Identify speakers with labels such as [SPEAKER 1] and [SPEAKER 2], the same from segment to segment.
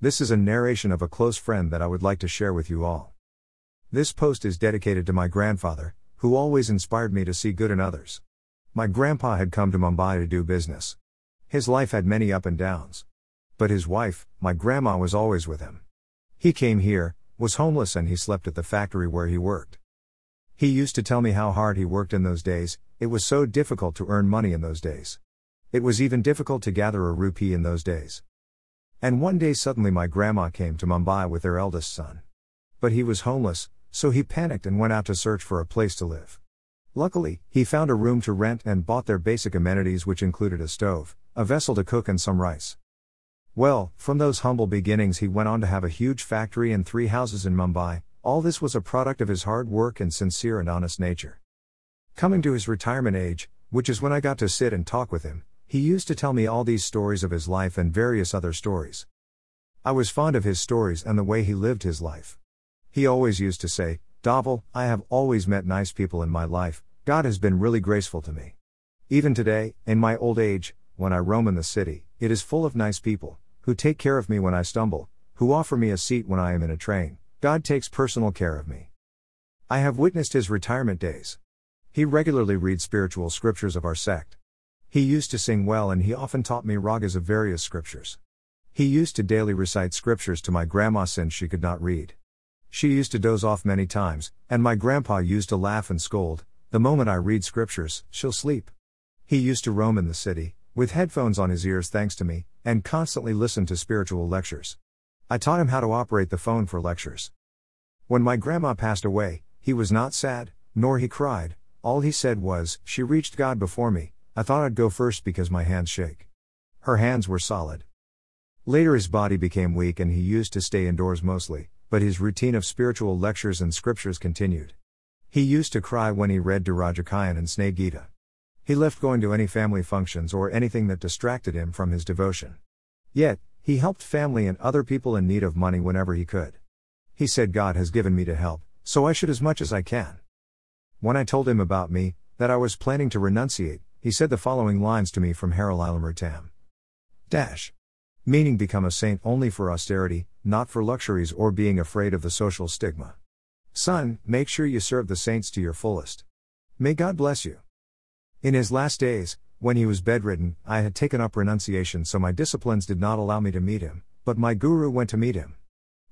[SPEAKER 1] This is a narration of a close friend that I would like to share with you all. This post is dedicated to my grandfather, who always inspired me to see good in others. My grandpa had come to Mumbai to do business. His life had many up and downs. But his wife, my grandma, was always with him. He came here, was homeless, and he slept at the factory where he worked. He used to tell me how hard he worked in those days, it was so difficult to earn money in those days. It was even difficult to gather a rupee in those days. And one day suddenly my grandma came to Mumbai with their eldest son. But he was homeless, so he panicked and went out to search for a place to live. Luckily, he found a room to rent and bought their basic amenities, which included a stove, a vessel to cook, and some rice. Well, from those humble beginnings, he went on to have a huge factory and three houses in Mumbai. All this was a product of his hard work and sincere and honest nature. Coming to his retirement age, which is when I got to sit and talk with him, he used to tell me all these stories of his life and various other stories. I was fond of his stories and the way he lived his life. He always used to say, Dhaval, I have always met nice people in my life, God has been really graceful to me. Even today, in my old age, when I roam in the city, it is full of nice people, who take care of me when I stumble, who offer me a seat when I am in a train. God takes personal care of me. I have witnessed his retirement days. He regularly reads spiritual scriptures of our sect. He used to sing well and he often taught me ragas of various scriptures. He used to daily recite scriptures to my grandma since she could not read. She used to doze off many times, and my grandpa used to laugh and scold, the moment I read scriptures, she'll sleep. He used to roam in the city, with headphones on his ears thanks to me, and constantly listen to spiritual lectures. I taught him how to operate the phone for lectures. When my grandma passed away, he was not sad, nor he cried, all he said was, She reached God before me, I thought I'd go first because my hands shake. Her hands were solid. Later, his body became weak and he used to stay indoors mostly, but his routine of spiritual lectures and scriptures continued. He used to cry when he read Dhiraj Akhyan and Sneh Gita. He left going to any family functions or anything that distracted him from his devotion. Yet, he helped family and other people in need of money whenever he could. He said, God has given me to help, so I should as much as I can. When I told him about me, that I was planning to renunciate, he said the following lines to me from Harililamrut. Dash. Meaning become a saint only for austerity, not for luxuries or being afraid of the social stigma. Son, make sure you serve the saints to your fullest. May God bless you. In his last days, when he was bedridden, I had taken up renunciation so my disciplines did not allow me to meet him, but my guru went to meet him.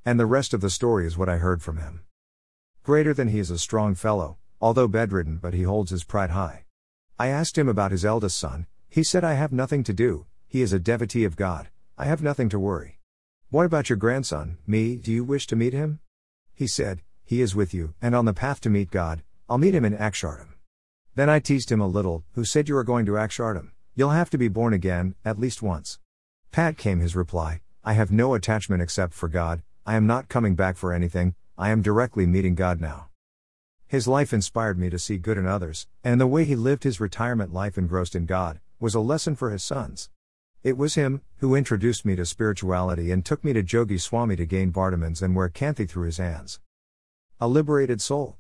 [SPEAKER 1] And the rest of the story is what I heard from him. Greater than he is a strong fellow, although bedridden, but he holds his pride high. I asked him about his eldest son, he said, I have nothing to do, he is a devotee of God, I have nothing to worry. What about your grandson, me, do you wish to meet him? He said, He is with you, and on the path to meet God, I'll meet him in Akshardham. Then I teased him a little, who said you are going to Akshardham, you'll have to be born again, at least once. Pat came his reply, I have no attachment except for God, I am not coming back for anything, I am directly meeting God now. His life inspired me to see good in others, and the way he lived his retirement life engrossed in God was a lesson for his sons. It was him who introduced me to spirituality and took me to Jogi Swami to gain Vartmans and wear Kanthi through his hands. A liberated soul.